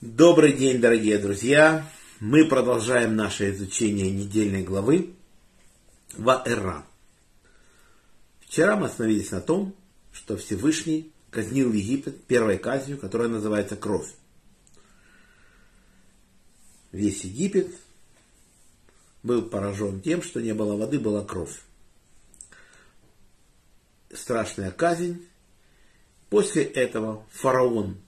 Добрый день, дорогие друзья! Мы продолжаем наше изучение недельной главы Ваэра. Вчера мы остановились на том, что Всевышний казнил Египет первой казнью, которая называется кровь. Весь Египет был поражен тем, что не было воды, была кровь. Страшная казнь. После этого фараон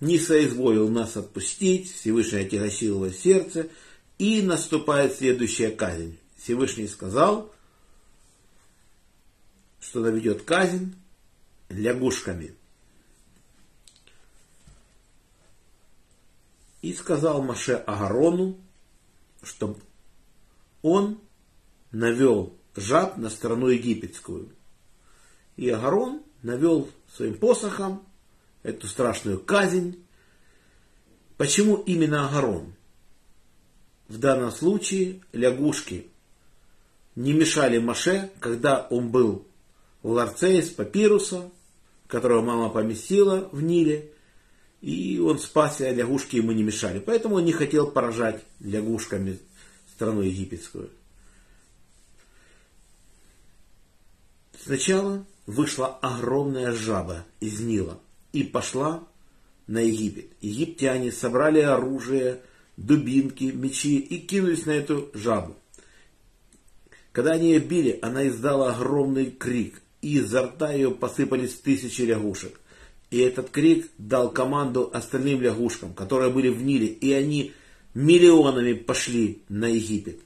не соизволил нас отпустить, Всевышний отягощил его сердце, и наступает следующая казнь. Всевышний сказал, что наведет казнь лягушками. И сказал Маше Агарону, чтобы он навел жаб на страну египетскую. И Агарон навел своим посохом эту страшную казнь. Почему именно Агарон? В данном случае лягушки не мешали Маше, когда он был в ларце из папируса, которого мама поместила в Ниле, и он спасся, а лягушки ему не мешали. Поэтому он не хотел поражать лягушками страну египетскую. Сначала вышла огромная жаба из Нила – и пошла на Египет. Египтяне собрали оружие, дубинки, мечи и кинулись на эту жабу. Когда они ее били, она издала огромный крик, и изо рта ее посыпались тысячи лягушек. И этот крик дал команду остальным лягушкам, которые были в Ниле, и они миллионами пошли на Египет.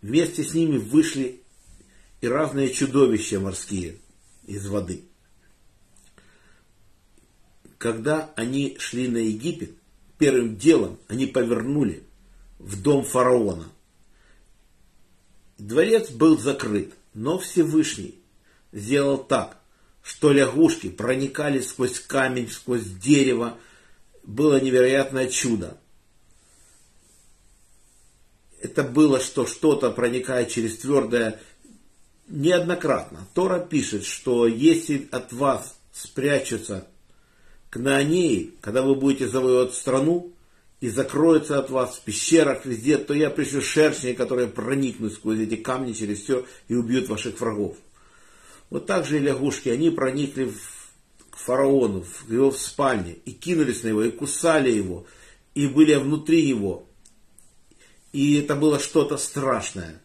Вместе с ними вышли и разные чудовища морские из воды когда они шли на Египет, первым делом они повернули в дом фараона. Дворец был закрыт, но Всевышний сделал так, что лягушки проникали сквозь камень, сквозь дерево. Было невероятное чудо. Это было, что что-то проникает через твердое неоднократно. Тора пишет, что если от вас спрячутся Кнаанеи, когда вы будете завоевать страну и закроются от вас в пещерах везде, то я пришлю шершней, которые проникнут сквозь эти камни через все и убьют ваших врагов. Вот так же и лягушки, они проникли в, к фараону, в его в спальне, и кинулись на его, и кусали его, и были внутри его. И это было что-то страшное.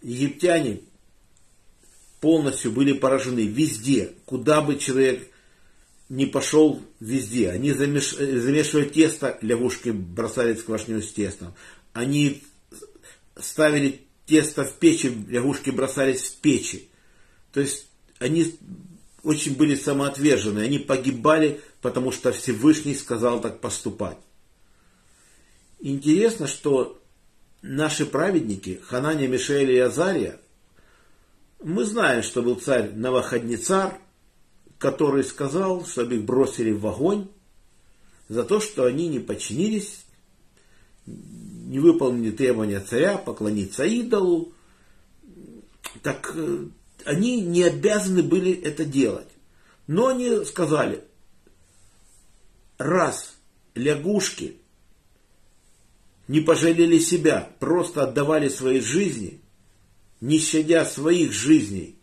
Египтяне полностью были поражены везде, куда бы человек не пошел везде. Они замеш... замешивали тесто, лягушки бросали сквашню с тестом. Они ставили тесто в печи, лягушки бросались в печи. То есть они очень были самоотвержены. Они погибали, потому что Всевышний сказал так поступать. Интересно, что наши праведники, Хананя, Мишель и Азария, мы знаем, что был царь Наваходнецар, который сказал, чтобы их бросили в огонь за то, что они не подчинились, не выполнили требования царя поклониться идолу. Так э, они не обязаны были это делать. Но они сказали, раз лягушки не пожалели себя, просто отдавали свои жизни, не щадя своих жизней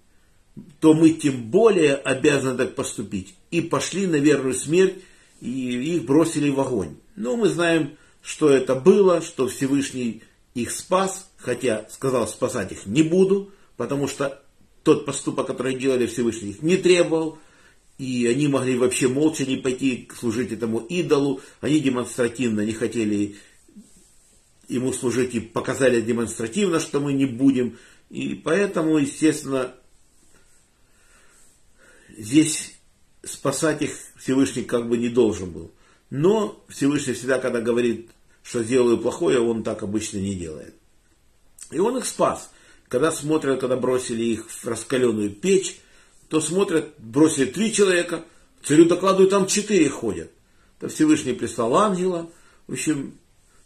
то мы тем более обязаны так поступить. И пошли на верную смерть, и их бросили в огонь. Но мы знаем, что это было, что Всевышний их спас, хотя сказал спасать их не буду, потому что тот поступок, который делали Всевышний, их не требовал, и они могли вообще молча не пойти служить этому идолу, они демонстративно не хотели ему служить и показали демонстративно, что мы не будем, и поэтому, естественно, здесь спасать их Всевышний как бы не должен был. Но Всевышний всегда, когда говорит, что сделаю плохое, он так обычно не делает. И он их спас. Когда смотрят, когда бросили их в раскаленную печь, то смотрят, бросили три человека, царю докладывают, там четыре ходят. То Всевышний прислал ангела. В общем,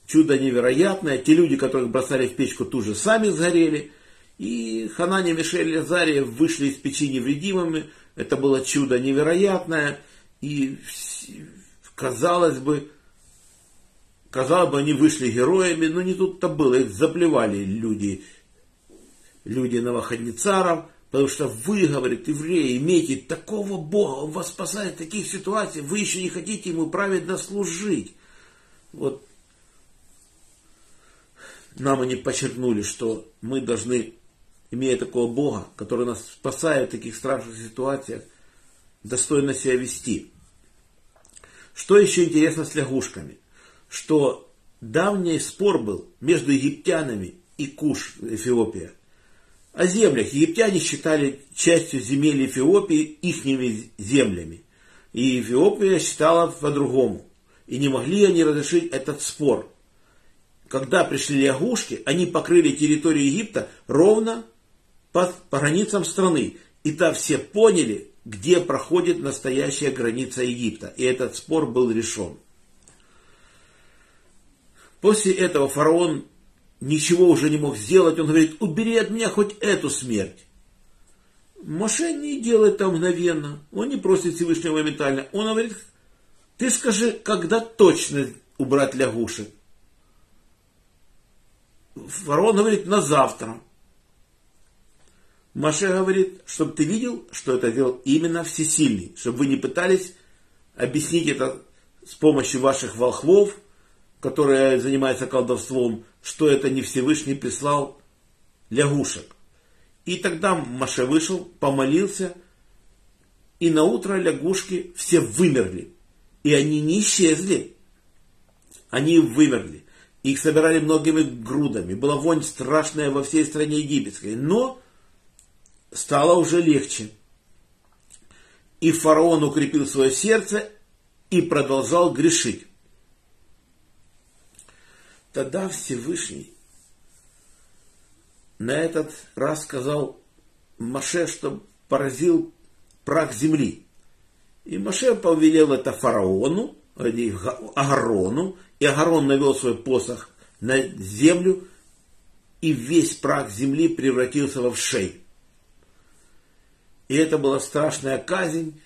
чудо невероятное. Те люди, которых бросали в печку, тут же сами сгорели. И Хананя, Мишель и Азария вышли из печи невредимыми. Это было чудо невероятное. И казалось бы, казалось бы, они вышли героями, но не тут-то было. Их заплевали люди, люди новоходницаров, потому что вы, говорит, евреи, имеете такого Бога, Он вас спасает в таких ситуациях, вы еще не хотите Ему праведно служить. Вот нам они подчеркнули, что мы должны, имея такого Бога, который нас спасает в таких страшных ситуациях, достойно себя вести. Что еще интересно с лягушками? Что давний спор был между египтянами и Куш, Эфиопия, о землях. Египтяне считали частью земель Эфиопии ихними землями. И Эфиопия считала по-другому. И не могли они разрешить этот спор. Когда пришли лягушки, они покрыли территорию Египта ровно по, границам страны. И там все поняли, где проходит настоящая граница Египта. И этот спор был решен. После этого фараон ничего уже не мог сделать. Он говорит, убери от меня хоть эту смерть. Моше не делает это мгновенно. Он не просит Всевышнего моментально. Он говорит, ты скажи, когда точно убрать лягушек. Фараон говорит, на завтра. Маше говорит, чтобы ты видел, что это делал именно всесильный, чтобы вы не пытались объяснить это с помощью ваших волхвов, которые занимаются колдовством, что это не Всевышний прислал лягушек. И тогда Маше вышел, помолился, и на утро лягушки все вымерли. И они не исчезли, они вымерли. Их собирали многими грудами. Была вонь страшная во всей стране египетской. Но стало уже легче. И фараон укрепил свое сердце и продолжал грешить. Тогда Всевышний на этот раз сказал Маше, что поразил прах земли. И Маше повелел это фараону, Агарону, и Агарон навел свой посох на землю, и весь прах земли превратился во вшей. И это была страшная казнь.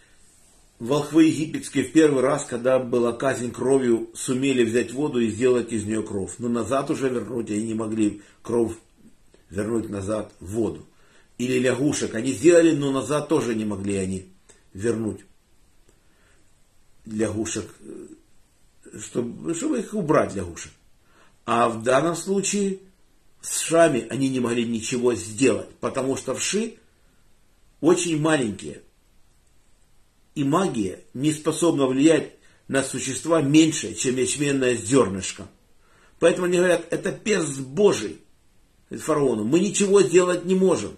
Волхвы египетские в первый раз, когда была казнь кровью, сумели взять воду и сделать из нее кровь. Но назад уже вернуть они не могли кровь вернуть назад в воду. Или лягушек они сделали, но назад тоже не могли они вернуть лягушек, чтобы, чтобы их убрать лягушек. А в данном случае с шами они не могли ничего сделать, потому что вши очень маленькие. И магия не способна влиять на существа меньше, чем ячменное зернышко. Поэтому они говорят, это перст Божий фараону. Мы ничего сделать не можем.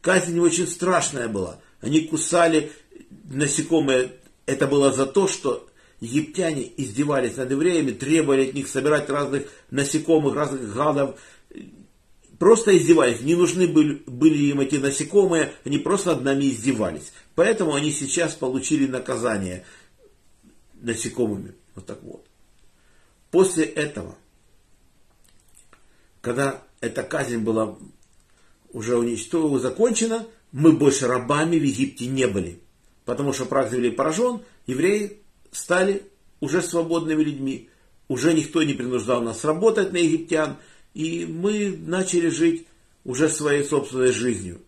Казнь очень страшная была. Они кусали насекомые. Это было за то, что египтяне издевались над евреями, требовали от них собирать разных насекомых, разных гадов, просто издевались. Не нужны были, были им эти насекомые, они просто над нами издевались. Поэтому они сейчас получили наказание насекомыми. Вот так вот. После этого, когда эта казнь была уже уничтожена, закончена, мы больше рабами в Египте не были. Потому что прах земли поражен, евреи стали уже свободными людьми. Уже никто не принуждал нас работать на египтян – и мы начали жить уже своей собственной жизнью.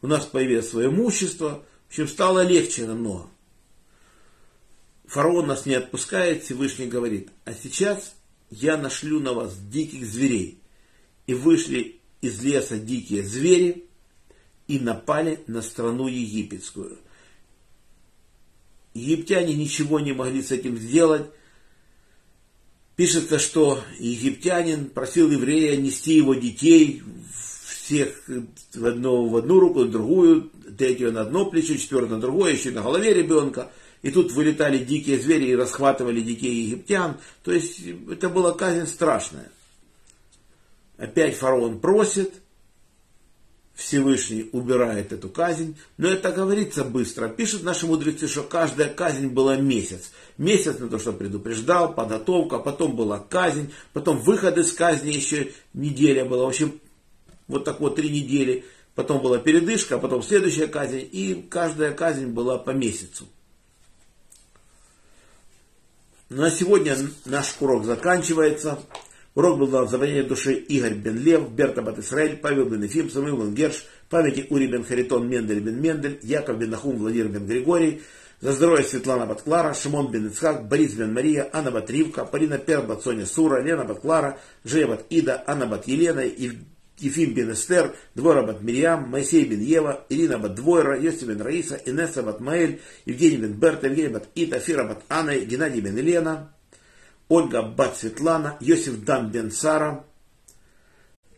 У нас появилось свое имущество, в общем, стало легче намного. Фараон нас не отпускает, Всевышний говорит, а сейчас я нашлю на вас диких зверей. И вышли из леса дикие звери и напали на страну египетскую. Египтяне ничего не могли с этим сделать, Пишется, что египтянин просил еврея нести его детей, всех в одну, в одну руку, в другую, третью на одно плечо, четвертую на другое, еще на голове ребенка. И тут вылетали дикие звери и расхватывали детей египтян. То есть это была казнь страшная. Опять фараон просит, Всевышний убирает эту казнь, но это говорится быстро. Пишут наши мудрецы, что каждая казнь была месяц. Месяц на то, что предупреждал, подготовка, потом была казнь, потом выход из казни еще неделя была. В общем, вот так вот три недели. Потом была передышка, потом следующая казнь, и каждая казнь была по месяцу. На сегодня наш урок заканчивается. Урок был дан за души Игорь Бен Лев, Берта Бат Исраэль, Павел Бен Ефим, Самуил Бен Герш, памяти Ури Бен Харитон, Мендель Бен Мендель, Яков Бен Нахум, Владимир Бен Григорий, за здоровье Светлана Батклара, Шимон Бен Ицхак, Борис Бен Мария, Анна Бат Ривка, Полина Пер Бат Соня Сура, Лена Бат Клара, Жея Бат Ида, Анна Бат Елена, Ефим Бен Эстер, Двора Бат Мирьям, Моисей Бен Ева, Ирина Бат Двойра, Йосиф Бен Раиса, Инесса Бат Маэль, Евгений Бен Берта, Евгений Бат Ита, Фира Бат Анна, Геннадий Бен Елена, Ольга Бат Светлана, Йосиф Дан Бен Сара,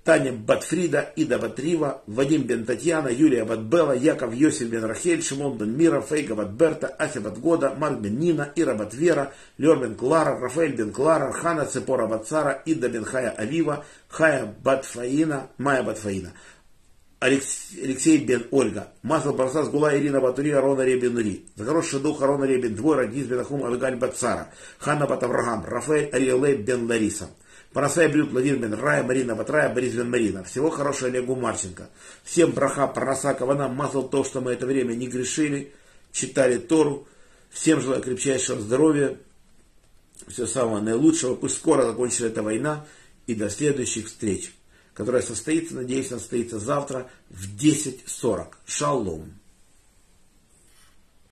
Таня Батфрида, Ида Батрива, Вадим Бен Татьяна, Юлия Батбела, Яков Йосиф Бен Рахель, Шимон Бен Мира, Фейга Батберта, Ася Батгода, Марк Бен Нина, Ира Батвера, Лер Бен Клара, Рафаэль Бен Клара, Хана Цепора Батсара, Ида Бен Хая Авива, Хая Батфаина, Майя Батфаина. Алексей Бен Ольга, Масл Барсас Гула Ирина Батури, Арона Ребен Ри, за хороший дух Арона Ребен Двой, Радис Бен Ахум Авигаль Батсара, Ханна Бат Авраам, Рафаэль Ариэлей Бен Лариса. Парасай Блюд, Владимир Бен Рая, Марина Батрая, Борис Бен Марина. Всего хорошего Олегу Марченко. Всем браха, параса, кавана, масл то, что мы это время не грешили, читали Тору. Всем желаю крепчайшего здоровья, всего самого наилучшего. Пусть скоро закончится эта война и до следующих встреч которая состоится, надеюсь, состоится завтра в 10.40. Шалом.